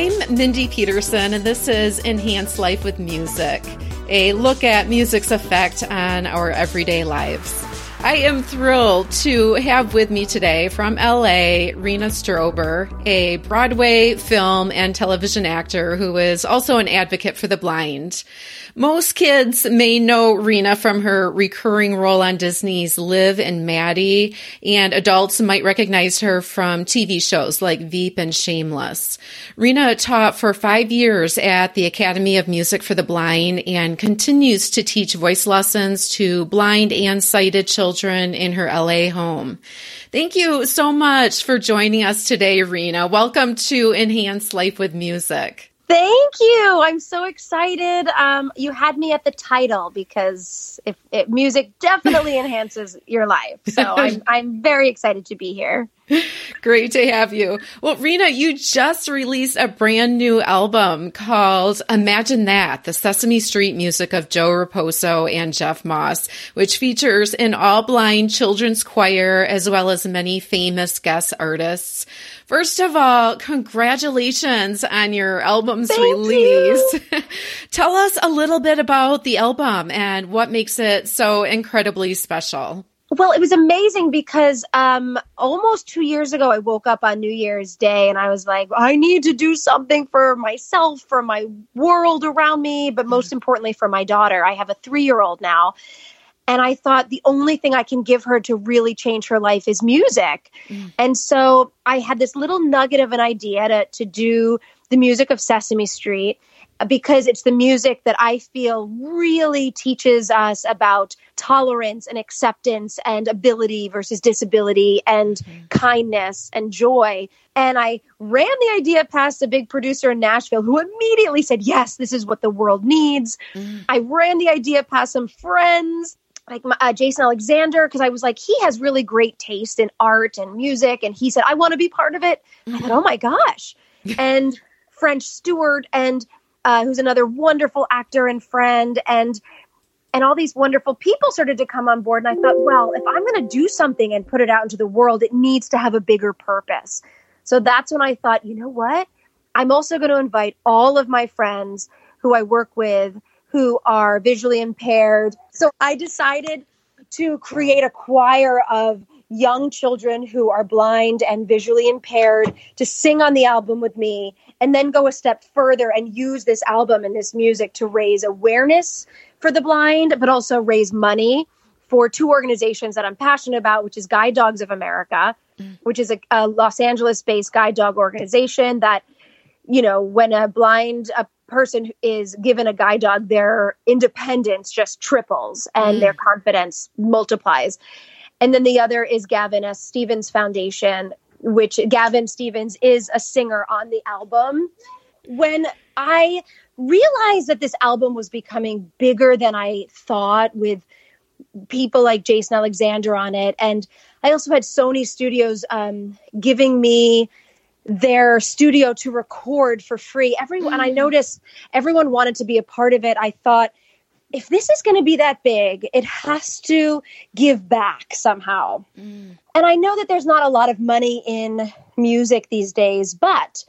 I'm Mindy Peterson, and this is Enhanced Life with Music, a look at music's effect on our everyday lives. I am thrilled to have with me today from LA Rena Strober, a Broadway film and television actor who is also an advocate for the blind. Most kids may know Rena from her recurring role on Disney's Liv and Maddie, and adults might recognize her from TV shows like Veep and Shameless. Rena taught for five years at the Academy of Music for the Blind and continues to teach voice lessons to blind and sighted children in her LA home. Thank you so much for joining us today, Rena. Welcome to Enhance Life with Music. Thank you. I'm so excited. Um, you had me at the title because if, if music definitely enhances your life. So I'm I'm very excited to be here. Great to have you. Well, Rena, you just released a brand new album called Imagine That, the Sesame Street music of Joe Raposo and Jeff Moss, which features an all blind children's choir as well as many famous guest artists. First of all, congratulations on your album's Thank release. You. Tell us a little bit about the album and what makes it so incredibly special. Well, it was amazing because um, almost two years ago, I woke up on New Year's Day and I was like, I need to do something for myself, for my world around me, but most importantly, for my daughter. I have a three year old now. And I thought the only thing I can give her to really change her life is music. Mm. And so I had this little nugget of an idea to, to do the music of Sesame Street because it's the music that I feel really teaches us about tolerance and acceptance and ability versus disability and mm-hmm. kindness and joy. And I ran the idea past a big producer in Nashville who immediately said, Yes, this is what the world needs. Mm. I ran the idea past some friends like uh, Jason Alexander because I was like, he has really great taste in art and music, and he said, I want to be part of it. I thought, oh my gosh, and French Stewart, and uh, who's another wonderful actor and friend, and and all these wonderful people started to come on board. And I thought, well, if I'm going to do something and put it out into the world, it needs to have a bigger purpose. So that's when I thought, you know what? I'm also going to invite all of my friends who I work with who are visually impaired. So I decided to create a choir of young children who are blind and visually impaired to sing on the album with me and then go a step further and use this album and this music to raise awareness for the blind, but also raise money for two organizations that I'm passionate about, which is Guide Dogs of America, mm. which is a, a Los Angeles based guide dog organization that, you know, when a blind a person is given a guide dog, their independence just triples and mm. their confidence multiplies. And then the other is Gavin S. Stevens Foundation, which Gavin Stevens is a singer on the album. When I realized that this album was becoming bigger than I thought with people like Jason Alexander on it, and I also had Sony Studios um, giving me their studio to record for free. Everyone, and I mm. noticed everyone wanted to be a part of it. I thought, if this is going to be that big, it has to give back somehow. Mm. And I know that there's not a lot of money in music these days, but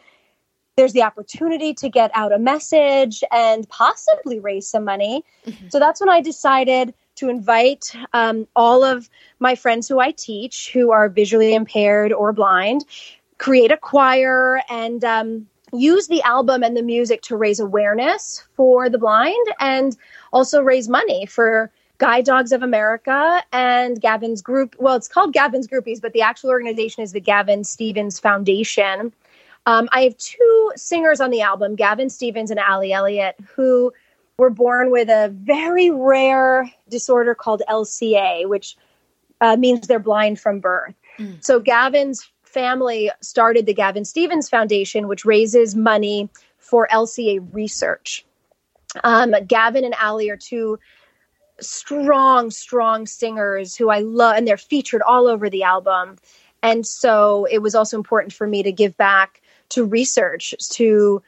there's the opportunity to get out a message and possibly raise some money. Mm-hmm. So that's when I decided to invite um, all of my friends who I teach who are visually impaired or blind create a choir and um, use the album and the music to raise awareness for the blind and also raise money for Guide Dogs of America and Gavin's group. Well, it's called Gavin's Groupies, but the actual organization is the Gavin Stevens Foundation. Um, I have two singers on the album, Gavin Stevens and Ali Elliott, who were born with a very rare disorder called LCA, which uh, means they're blind from birth. Mm. So Gavin's family started the Gavin Stevens Foundation, which raises money for LCA research. Um, Gavin and Ali are two strong, strong singers who I love, and they're featured all over the album. And so it was also important for me to give back to research to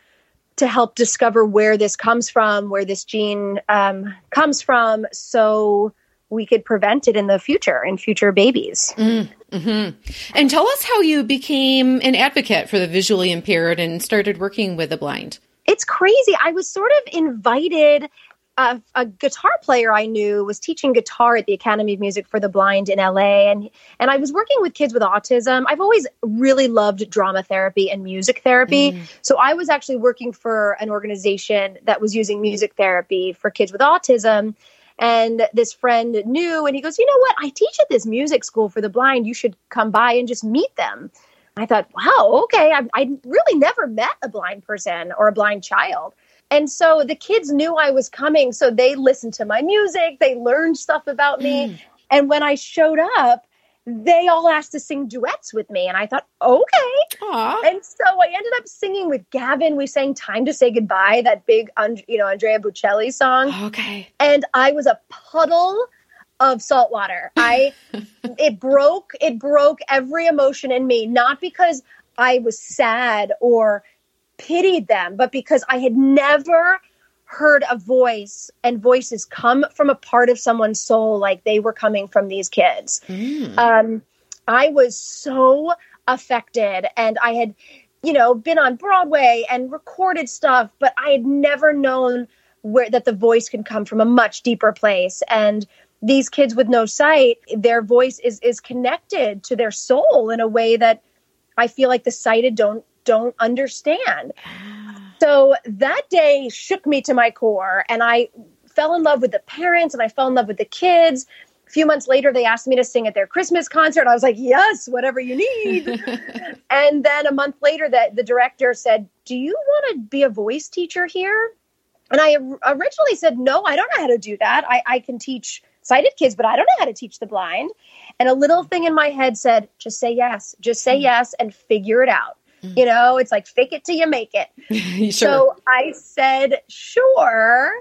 to help discover where this comes from, where this gene um, comes from, so we could prevent it in the future in future babies. Mm, Mm-hmm. And tell us how you became an advocate for the visually impaired and started working with the blind. It's crazy. I was sort of invited a, a, guitar player I knew was teaching guitar at the Academy of Music for the Blind in LA, and and I was working with kids with autism. I've always really loved drama therapy and music therapy, mm. so I was actually working for an organization that was using music therapy for kids with autism. And this friend knew, and he goes, "You know what? I teach at this music school for the blind. You should come by and just meet them." I thought, "Wow, okay." I, I really never met a blind person or a blind child. And so the kids knew I was coming. So they listened to my music, they learned stuff about me. Mm. And when I showed up, they all asked to sing duets with me. And I thought, okay. Aww. And so I ended up singing with Gavin. We sang Time to Say Goodbye, that big, you know, Andrea Bocelli song. Okay. And I was a puddle of salt water. I, it broke, it broke every emotion in me, not because I was sad or pitied them, but because I had never heard a voice and voices come from a part of someone's soul like they were coming from these kids. Mm. Um, I was so affected, and I had, you know, been on Broadway and recorded stuff, but I had never known where that the voice can come from a much deeper place. And these kids with no sight, their voice is is connected to their soul in a way that I feel like the sighted don't don't understand. So that day shook me to my core, and I fell in love with the parents and I fell in love with the kids. A few months later, they asked me to sing at their Christmas concert. I was like, yes, whatever you need. and then a month later, that the director said, Do you want to be a voice teacher here? And I originally said, No, I don't know how to do that. I, I can teach sighted kids, but I don't know how to teach the blind. And a little thing in my head said, Just say yes, just say hmm. yes and figure it out. Mm. You know, it's like fake it till you make it. sure. So I said, sure.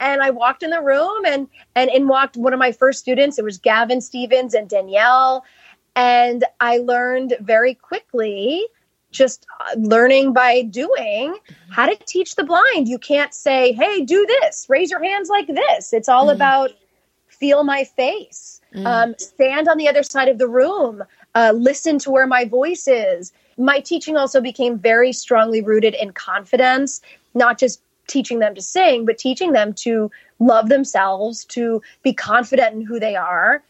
And I walked in the room and and in walked one of my first students. It was Gavin Stevens and Danielle. And I learned very quickly just uh, learning by doing mm-hmm. how to teach the blind. You can't say, hey, do this, raise your hands like this. It's all mm. about feel my face, mm. um, stand on the other side of the room, uh, listen to where my voice is, my teaching also became very strongly rooted in confidence, not just teaching them to sing, but teaching them to love themselves, to be confident in who they are.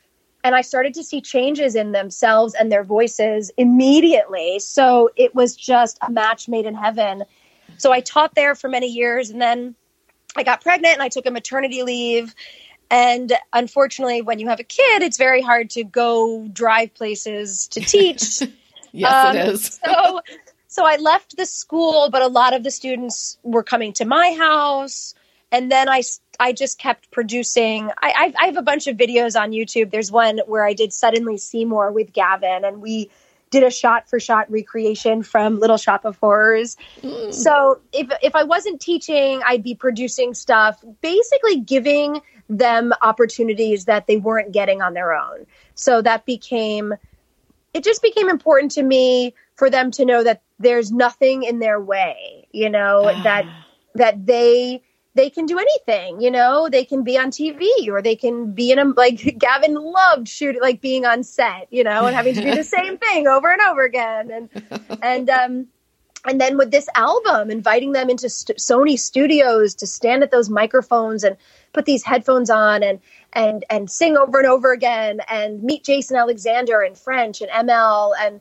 And I started to see changes in themselves and their voices immediately. So it was just a match made in heaven. So I taught there for many years and then I got pregnant and I took a maternity leave. And unfortunately, when you have a kid, it's very hard to go drive places to teach. Yes, um, it is. so, so I left the school, but a lot of the students were coming to my house, and then I I just kept producing. I I, I have a bunch of videos on YouTube. There's one where I did suddenly Seymour with Gavin, and we did a shot for shot recreation from Little Shop of Horrors. Mm. So if if I wasn't teaching, I'd be producing stuff, basically giving them opportunities that they weren't getting on their own. So that became it just became important to me for them to know that there's nothing in their way, you know, that that they they can do anything, you know, they can be on TV or they can be in a like Gavin loved shooting like being on set, you know, and having to do the same thing over and over again. And and um and then with this album inviting them into st- Sony studios to stand at those microphones and put these headphones on and and and sing over and over again and meet Jason Alexander in French and ML and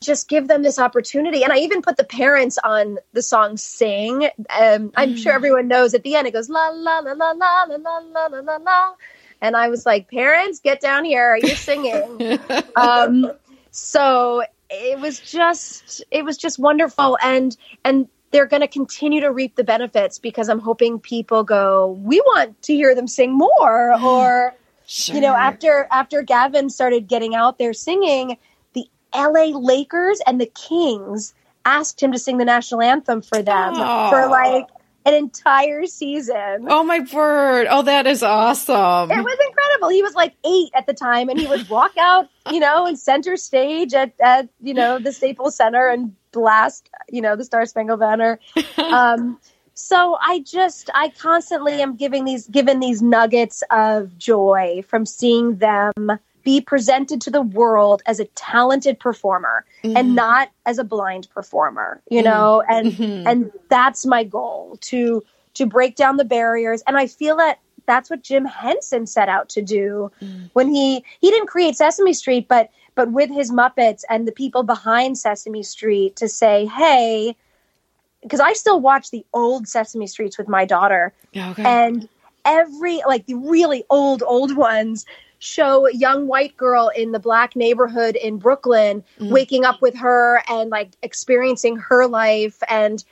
just give them this opportunity. And I even put the parents on the song "Sing." Um, I'm sure everyone knows at the end it goes la la la la la la la la la la. And I was like, parents, get down here. Are You're singing. um, so it was just it was just wonderful and and they're going to continue to reap the benefits because I'm hoping people go, we want to hear them sing more. Or, sure. you know, after after Gavin started getting out there singing, the LA Lakers and the Kings asked him to sing the national anthem for them for like an entire season. Oh my word. Oh, that is awesome. It was incredible. He was like eight at the time and he would walk out, you know, in center stage at, at you know, the Staples Center and blast, you know, the Star Spangled Banner. Um, so I just, I constantly am giving these, given these nuggets of joy from seeing them be presented to the world as a talented performer mm-hmm. and not as a blind performer you mm-hmm. know and mm-hmm. and that's my goal to to break down the barriers and i feel that that's what jim henson set out to do mm. when he he didn't create sesame street but but with his muppets and the people behind sesame street to say hey because i still watch the old sesame streets with my daughter okay. and every like the really old old ones show a young white girl in the black neighborhood in Brooklyn mm. waking up with her and like experiencing her life and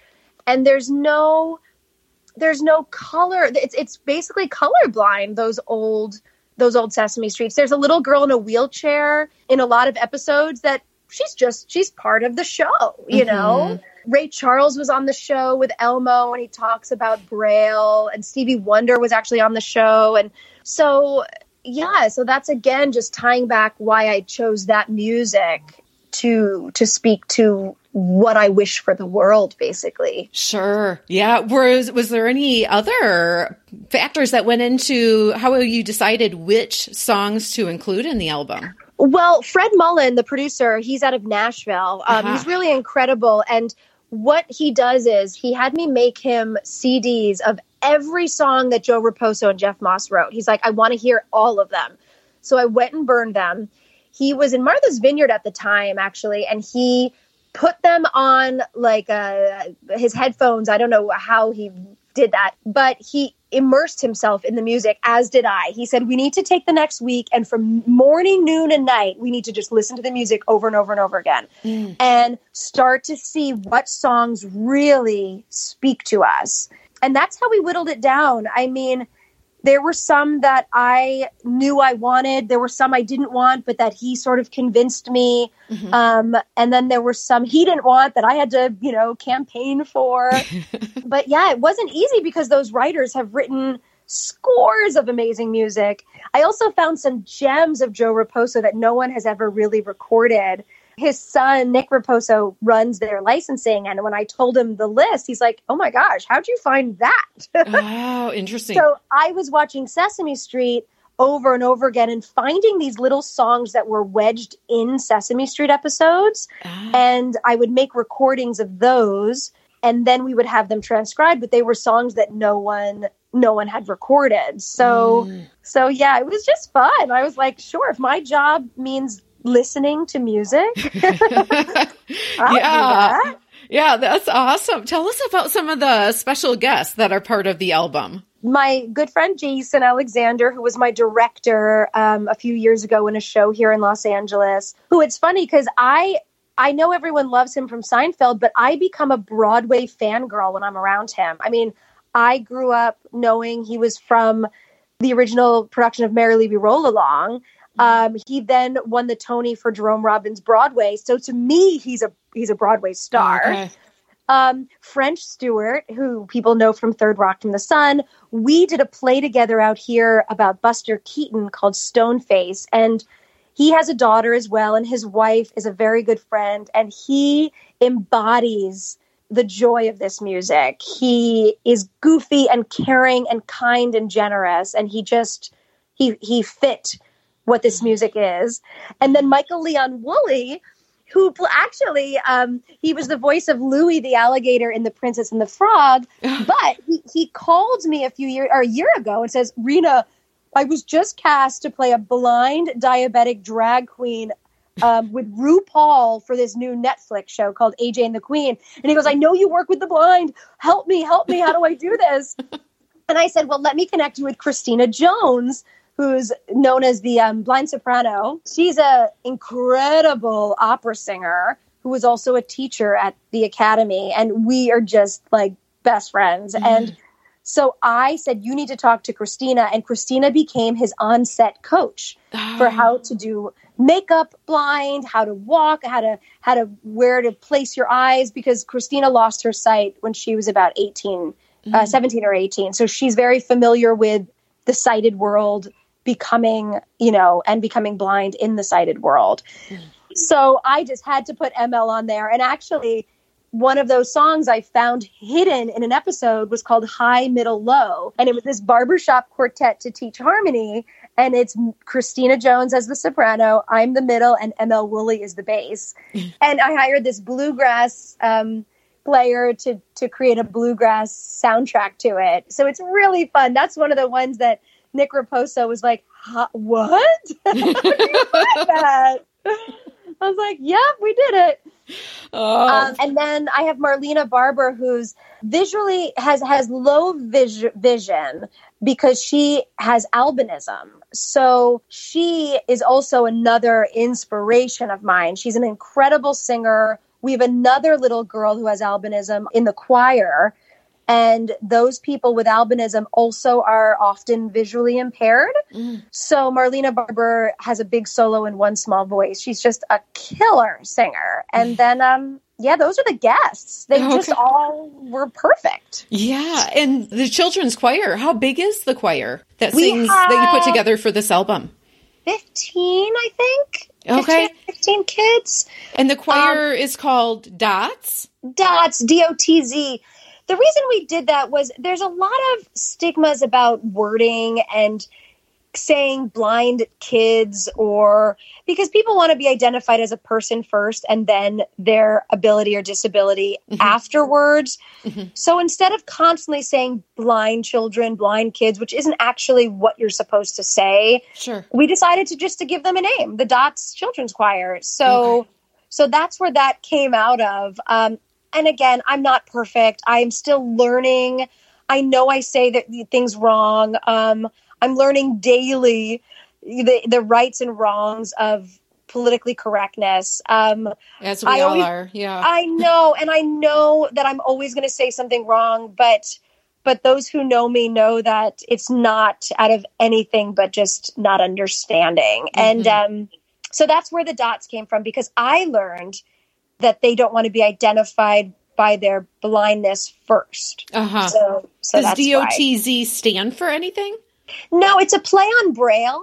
and there's no there's no color it's it's basically colorblind those old those old Sesame Streets. There's a little girl in a wheelchair in a lot of episodes that she's just she's part of the show, you mm-hmm. know. Ray Charles was on the show with Elmo and he talks about Braille and Stevie Wonder was actually on the show and so yeah, so that's again just tying back why I chose that music to to speak to what I wish for the world, basically. Sure. Yeah. Was was there any other factors that went into how you decided which songs to include in the album? Well, Fred Mollin, the producer, he's out of Nashville. Um, uh-huh. He's really incredible, and what he does is he had me make him CDs of every song that Joe Raposo and Jeff Moss wrote. He's like, I want to hear all of them. So I went and burned them. He was in Martha's Vineyard at the time, actually, and he put them on like uh, his headphones. I don't know how he did that, but he immersed himself in the music, as did I. He said, We need to take the next week, and from morning, noon, and night, we need to just listen to the music over and over and over again mm. and start to see what songs really speak to us. And that's how we whittled it down. I mean, there were some that I knew I wanted. There were some I didn't want, but that he sort of convinced me. Mm-hmm. Um, and then there were some he didn't want that I had to, you know, campaign for. but yeah, it wasn't easy because those writers have written scores of amazing music. I also found some gems of Joe Raposo that no one has ever really recorded his son Nick Raposo runs their licensing, and when I told him the list, he's like, "Oh my gosh, how'd you find that?" oh, interesting. so I was watching Sesame Street over and over again and finding these little songs that were wedged in Sesame Street episodes, ah. and I would make recordings of those, and then we would have them transcribed. But they were songs that no one no one had recorded. So mm. so yeah, it was just fun. I was like, sure, if my job means listening to music. yeah. Yeah, that's awesome. Tell us about some of the special guests that are part of the album. My good friend Jason Alexander, who was my director um, a few years ago in a show here in Los Angeles, who it's funny because I I know everyone loves him from Seinfeld, but I become a Broadway fangirl when I'm around him. I mean, I grew up knowing he was from the original production of Merrily We Roll Along. Um, he then won the Tony for Jerome Robbins Broadway. So to me, he's a he's a Broadway star. Okay. Um, French Stewart, who people know from Third Rock from the Sun, we did a play together out here about Buster Keaton called Stoneface, and he has a daughter as well, and his wife is a very good friend, and he embodies the joy of this music. He is goofy and caring and kind and generous, and he just he he fit what this music is. And then Michael Leon Wooley, who actually um, he was the voice of Louis the alligator in The Princess and the Frog. but he, he called me a few years or a year ago and says, Rena, I was just cast to play a blind diabetic drag queen um, with RuPaul for this new Netflix show called AJ and the Queen. And he goes, I know you work with the blind. Help me, help me. How do I do this? and I said, Well, let me connect you with Christina Jones, who's known as the um, blind soprano. She's an incredible opera singer who was also a teacher at the academy, and we are just like best friends. Mm. And so I said, You need to talk to Christina. And Christina became his on set coach oh. for how to do makeup blind, how to walk, how to how to where to place your eyes because Christina lost her sight when she was about 18, uh, mm. uh, 17 or 18. So she's very familiar with the sighted world becoming, you know, and becoming blind in the sighted world. Mm. So I just had to put ML on there. And actually, one of those songs I found hidden in an episode was called High, Middle, Low. And it was this barbershop quartet to teach harmony. And it's Christina Jones as the soprano, I'm the middle, and ML Wooley is the bass. and I hired this bluegrass um, player to, to create a bluegrass soundtrack to it. So it's really fun. That's one of the ones that Nick Raposo was like, what? How did you find that? I was like, yep, we did it. Oh. Um, and then I have Marlena Barber, who's visually has has low vis- vision because she has albinism. So she is also another inspiration of mine. She's an incredible singer. We have another little girl who has albinism in the choir and those people with albinism also are often visually impaired. Mm. So Marlena Barber has a big solo and one small voice. She's just a killer singer. And then, um, yeah, those are the guests. They okay. just all were perfect. Yeah, and the children's choir. How big is the choir that sings that you put together for this album? Fifteen, I think. 15, okay, fifteen kids. And the choir um, is called Dotz. Dotz, D O T Z the reason we did that was there's a lot of stigmas about wording and saying blind kids or because people want to be identified as a person first and then their ability or disability mm-hmm. afterwards. Mm-hmm. So instead of constantly saying blind children, blind kids, which isn't actually what you're supposed to say, sure. we decided to just to give them a name, the Dotz Children's Choir. So okay. so that's where that came out of. Um, and again, I'm not perfect. I'm still learning. I know I say that things wrong. Um, I'm learning daily the the rights and wrongs of politically correctness. Um, As we I all always, are, yeah. I know, and I know that I'm always going to say something wrong, but but those who know me know that it's not out of anything but just not understanding. Mm-hmm. And um, so that's where the dots came from because I learned that they don't want to be identified by their blindness first. Uh-huh. So, so Does DOTZ stand for anything? No, it's a play on Braille.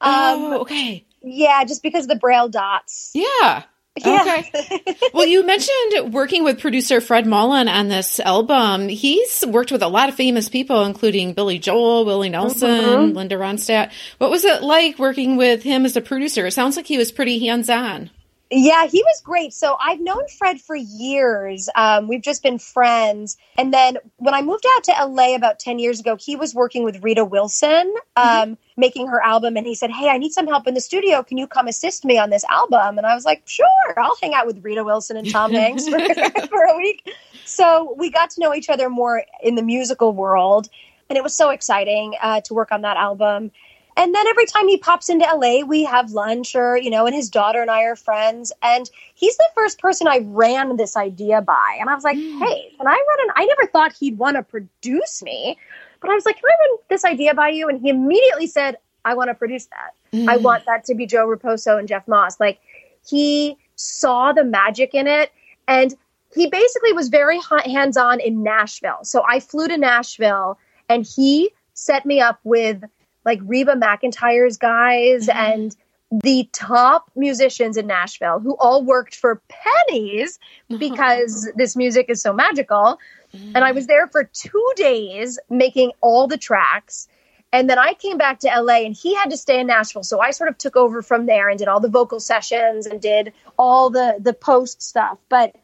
Um, oh, okay. Yeah, just because the Braille dots. Yeah. Yeah. Okay. well, you mentioned working with producer Fred Mollin on this album. He's worked with a lot of famous people, including Billy Joel, Willie Nelson, mm-hmm. Linda Ronstadt. What was it like working with him as a producer? It sounds like he was pretty hands on. Yeah, he was great. So I've known Fred for years. Um, we've just been friends. And then when I moved out to LA about 10 years ago, he was working with Rita Wilson, um, mm-hmm. making her album. And he said, Hey, I need some help in the studio. Can you come assist me on this album? And I was like, Sure, I'll hang out with Rita Wilson and Tom Hanks for, for a week. So we got to know each other more in the musical world. And it was so exciting uh, to work on that album. And then every time he pops into LA, we have lunch or, you know, and his daughter and I are friends. And he's the first person I ran this idea by. And I was like, mm. hey, can I run an I never thought he'd want to produce me. But I was like, can I run this idea by you? And he immediately said, I want to produce that. Mm. I want that to be Joe Raposo and Jeff Moss. Like he saw the magic in it. And he basically was very hands on in Nashville. So I flew to Nashville and he set me up with like Reba McEntire's guys mm-hmm. and the top musicians in Nashville who all worked for pennies because this music is so magical. Mm-hmm. And I was there for two days making all the tracks. And then I came back to LA and he had to stay in Nashville. So I sort of took over from there and did all the vocal sessions and did all the the post stuff. But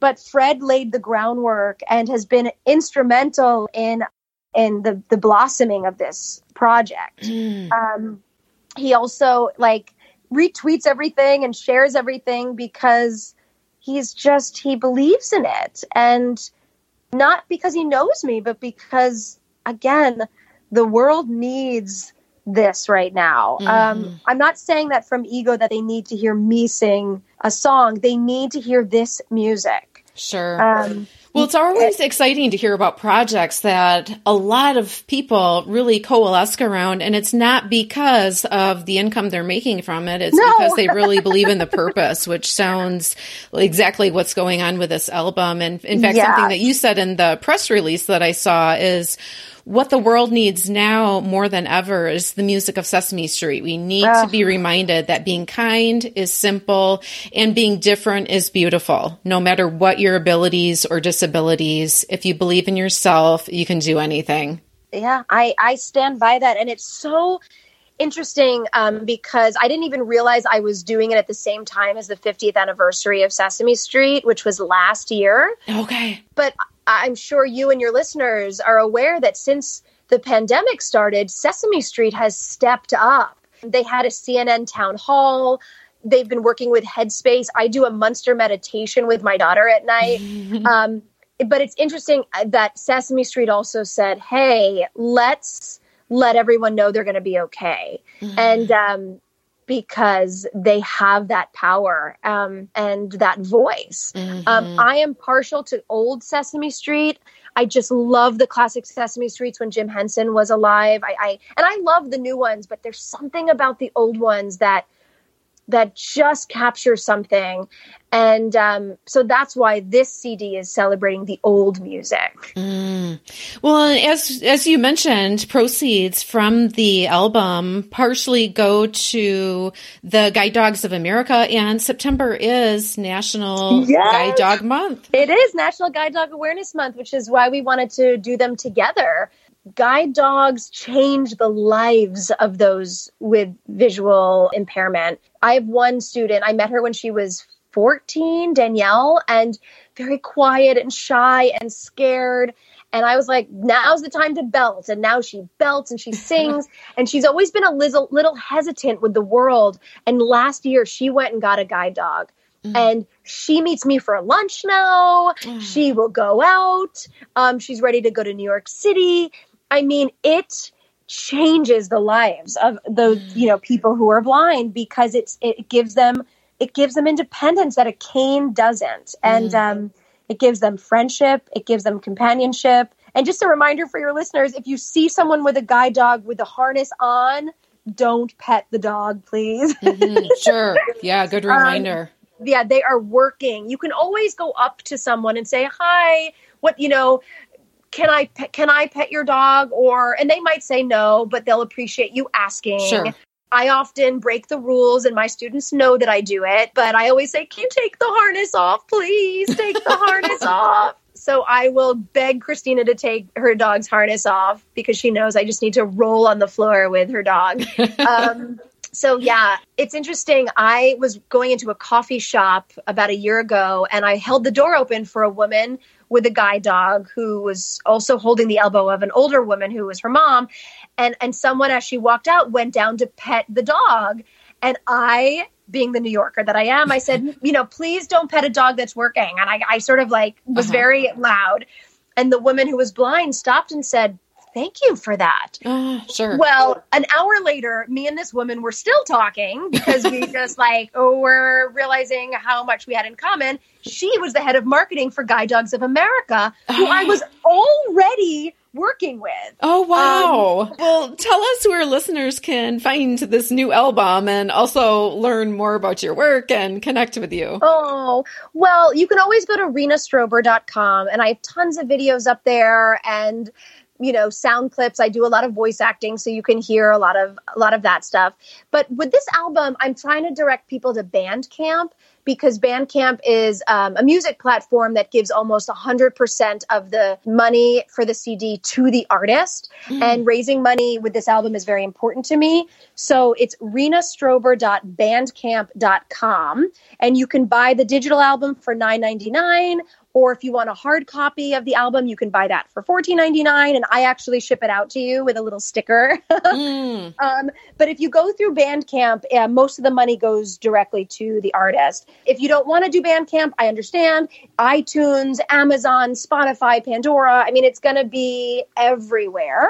but Fred laid the groundwork and has been instrumental in in the the blossoming of this project. Mm. Um, he also like retweets everything and shares everything because he's just he believes in it. And not because he knows me but because again the world needs this right now. Mm. Um, i'm not saying that from ego that they need to hear me sing a song. They need to hear this music. Sure. Um, well, it's always exciting to hear about projects that a lot of people really coalesce around, and it's not because of the income they're making from it. It's no. because they really believe in the purpose, which sounds exactly what's going on with this album. And in fact, yeah. something that you said in the press release that I saw is what the world needs now more than ever is the music of Sesame Street. We need to be reminded that being kind is simple and being different is beautiful. No matter what your abilities or disabilities, if you believe in yourself, you can do anything. Yeah, I, I stand by that. And it's so interesting um, because I didn't even realize I was doing it at the same time as the 50th anniversary of Sesame Street, which was last year. Okay. But I'm sure you and your listeners are aware that since the pandemic started, Sesame Street has stepped up. They had a CNN town hall. They've been working with Headspace. I do a monster meditation with my daughter at night. um, but it's interesting that Sesame Street also said, hey, let's let everyone know they're going to be okay. Mm-hmm. And um, because they have that power um, and that voice. Mm-hmm. Um, I am partial to old Sesame Street. I just love the classic Sesame Streets when Jim Henson was alive. I, I and I love the new ones, but there's something about the old ones that that just captures something and um, so that's why this CD is celebrating the old music. Mm. Well, as as you mentioned, proceeds from the album partially go to the Guide Dogs of America, and September is National yes. Guide Dog Month. It is National Guide Dog Awareness Month, which is why we wanted to do them together. Guide dogs change the lives of those with visual impairment. I have one student, I met her when she was 14, Danielle, and very quiet and shy and scared. And I was like, now's the time to belt. And now she belts and she sings. and she's always been a little, little hesitant with the world. And last year, she went and got a guide dog. Mm. And she meets me for lunch now. Mm. She will go out. Um, she's ready to go to New York City. I mean, it changes the lives of the mm. you know people who are blind because it's it gives them it gives them independence that a cane doesn't. And mm. um, it gives them friendship, it gives them companionship. And just a reminder for your listeners if you see someone with a guide dog with the harness on, don't pet the dog, please. mm-hmm, sure. Yeah, good um, reminder. Um, yeah, they are working. You can always go up to someone and say, "Hi, what, you know, can I pet, can I pet your dog?" or and they might say no, but they'll appreciate you asking. Sure. I often break the rules and my students know that I do it, but I always say, Can you take the harness off? Please take the harness off. So I will beg Christina to take her dog's harness off because she knows I just need to roll on the floor with her dog. Um, so yeah, it's interesting. I was going into a coffee shop about a year ago and I held the door open for a woman with a guide dog who was also holding the elbow of an older woman who was her mom and and someone as she walked out went down to pet the dog and i being the new yorker that i am i said you know please don't pet a dog that's working and i, I sort of like was uh-huh. very loud and the woman who was blind stopped and said thank you for that. Uh, sure. Well, an hour later, me and this woman were still talking because we just like, oh, we're realizing how much we had in common. She was the head of marketing for Guide Dogs of America, who I was already working with. Oh, wow. Um, well, tell us where listeners can find this new album and also learn more about your work and connect with you. Oh, well, you can always go to renastrober.com and I have tons of videos up there and you know sound clips i do a lot of voice acting so you can hear a lot of a lot of that stuff but with this album i'm trying to direct people to bandcamp because Bandcamp is um, a music platform that gives almost 100% of the money for the CD to the artist. Mm. And raising money with this album is very important to me. So it's renastrober.bandcamp.com. And you can buy the digital album for $9.99 or if you want a hard copy of the album, you can buy that for $14.99. And I actually ship it out to you with a little sticker. mm. um, but if you go through Bandcamp, uh, most of the money goes directly to the artist. If you don't want to do Bandcamp, I understand. iTunes, Amazon, Spotify, Pandora. I mean, it's going to be everywhere.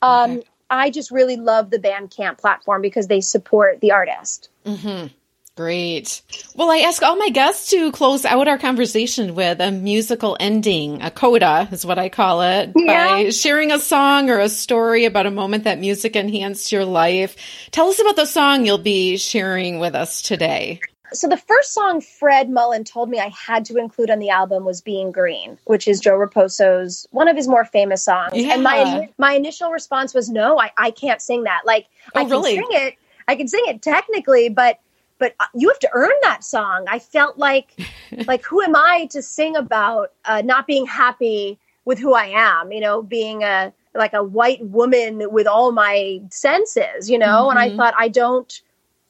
Um, okay. I just really love the Bandcamp platform because they support the artist. Mm-hmm. Great. Well, I ask all my guests to close out our conversation with a musical ending, a coda is what I call it, yeah. by sharing a song or a story about a moment that music enhanced your life. Tell us about the song you'll be sharing with us today. So the first song Fred Mollin told me I had to include on the album was "Being Green," which is Joe Raposo's one of his more famous songs. Yeah. And my my initial response was, "No, I, I can't sing that. Like Oh, I can really? sing it, I can sing it technically, but but uh, you have to earn that song." I felt like like who am I to sing about uh, not being happy with who I am? You know, being a like a white woman with all my senses. You know, and I Mhm. thought I don't.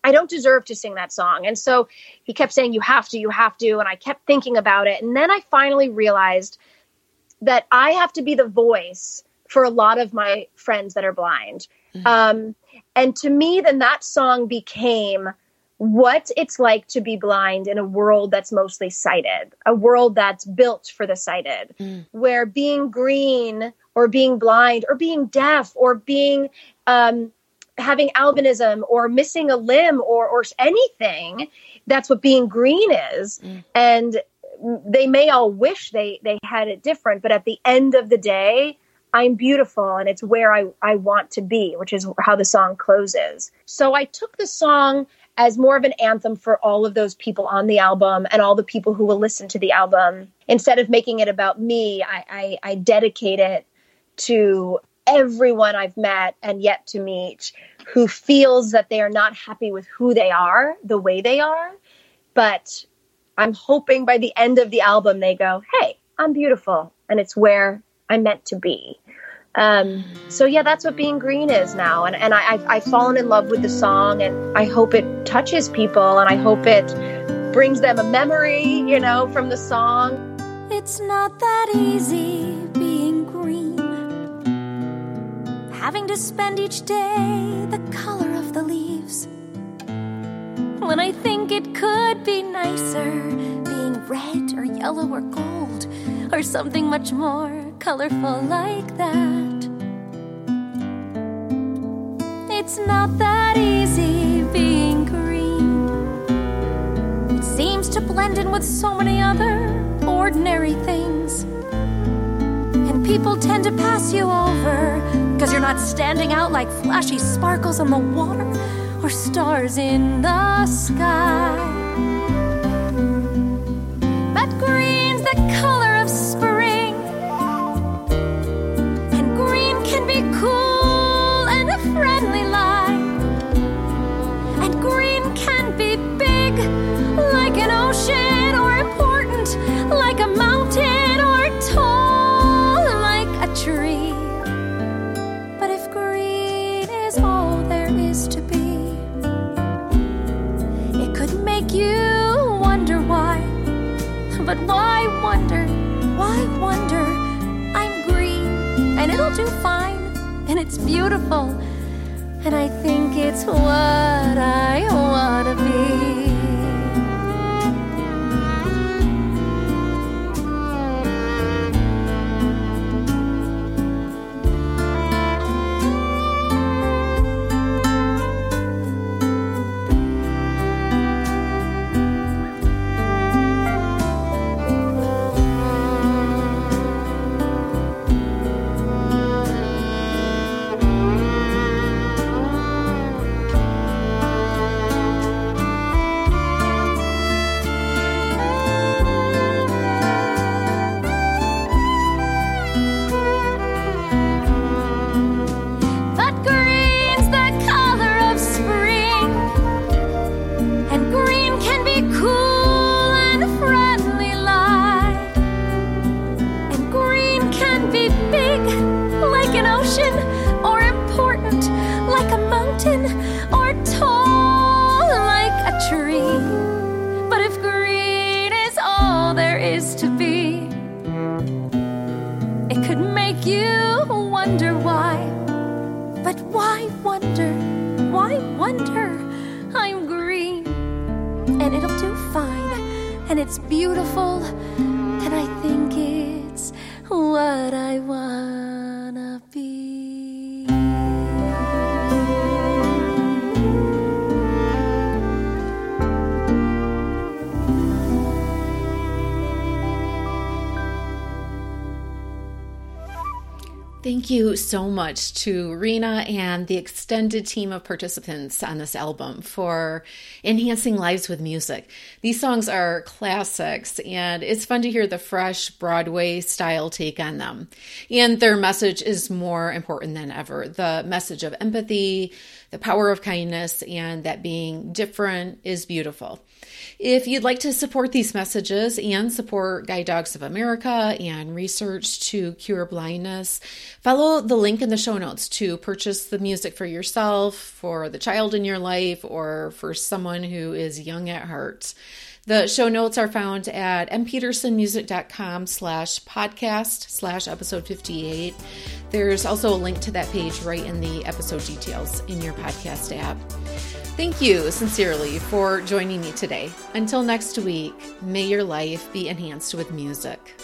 I don't deserve to sing that song. And so he kept saying, You have to, you have to. And I kept thinking about it. And then I finally realized that I have to be the voice for a lot of my friends that are blind. Um, and to me, then that song became what it's like to be blind in a world that's mostly sighted, a world that's built for the sighted, Mm. where being green or being blind or being deaf or being um, having albinism or missing a limb or or anything that's what being green is Mm. and they may all wish they they had it different but at the end of the day i'm beautiful and it's where i i want to be which is how the song closes so i took the song as more of an anthem for all of those people on the album and all the people who will listen to the album instead of making it about me i i, I dedicate it to everyone I've met and yet to meet who feels that they are not happy with who they are, the way they are. But I'm hoping by the end of the album they go, hey, I'm beautiful and it's where I'm meant to be. Um, so yeah, that's what being green is now, and and I, I've, I've fallen in love with the song, and I hope it touches people, and I hope it brings them a memory, you know, from the song. It's not that easy being green. Having to spend each day the color of the leaves. When I think it could be nicer being red or yellow or gold or something much more colorful like that. It's not that easy being green. It seems to blend in with so many other ordinary things. And people tend to pass you over because you're not standing out like flashy sparkles on the water or stars in the sky. And it'll do fine, and it's beautiful. And I think it's what I wanna be. It's beautiful, Thank you so much to Rena and the extended team of participants on this album for enhancing lives with music. These songs are classics, and it's fun to hear the fresh Broadway style take on them. And their message is more important than ever the message of empathy, the power of kindness, and that being different is beautiful. If you'd like to support these messages and support Guide Dogs of America and research to cure blindness, follow the link in the show notes to purchase the music for yourself, for the child in your life, or for someone who is young at heart. The show notes are found at mpetersonmusic.com slash podcast slash episode 58. There's also a link to that page right in the episode details in your podcast app. Thank you sincerely for joining me today. Until next week, may your life be enhanced with music.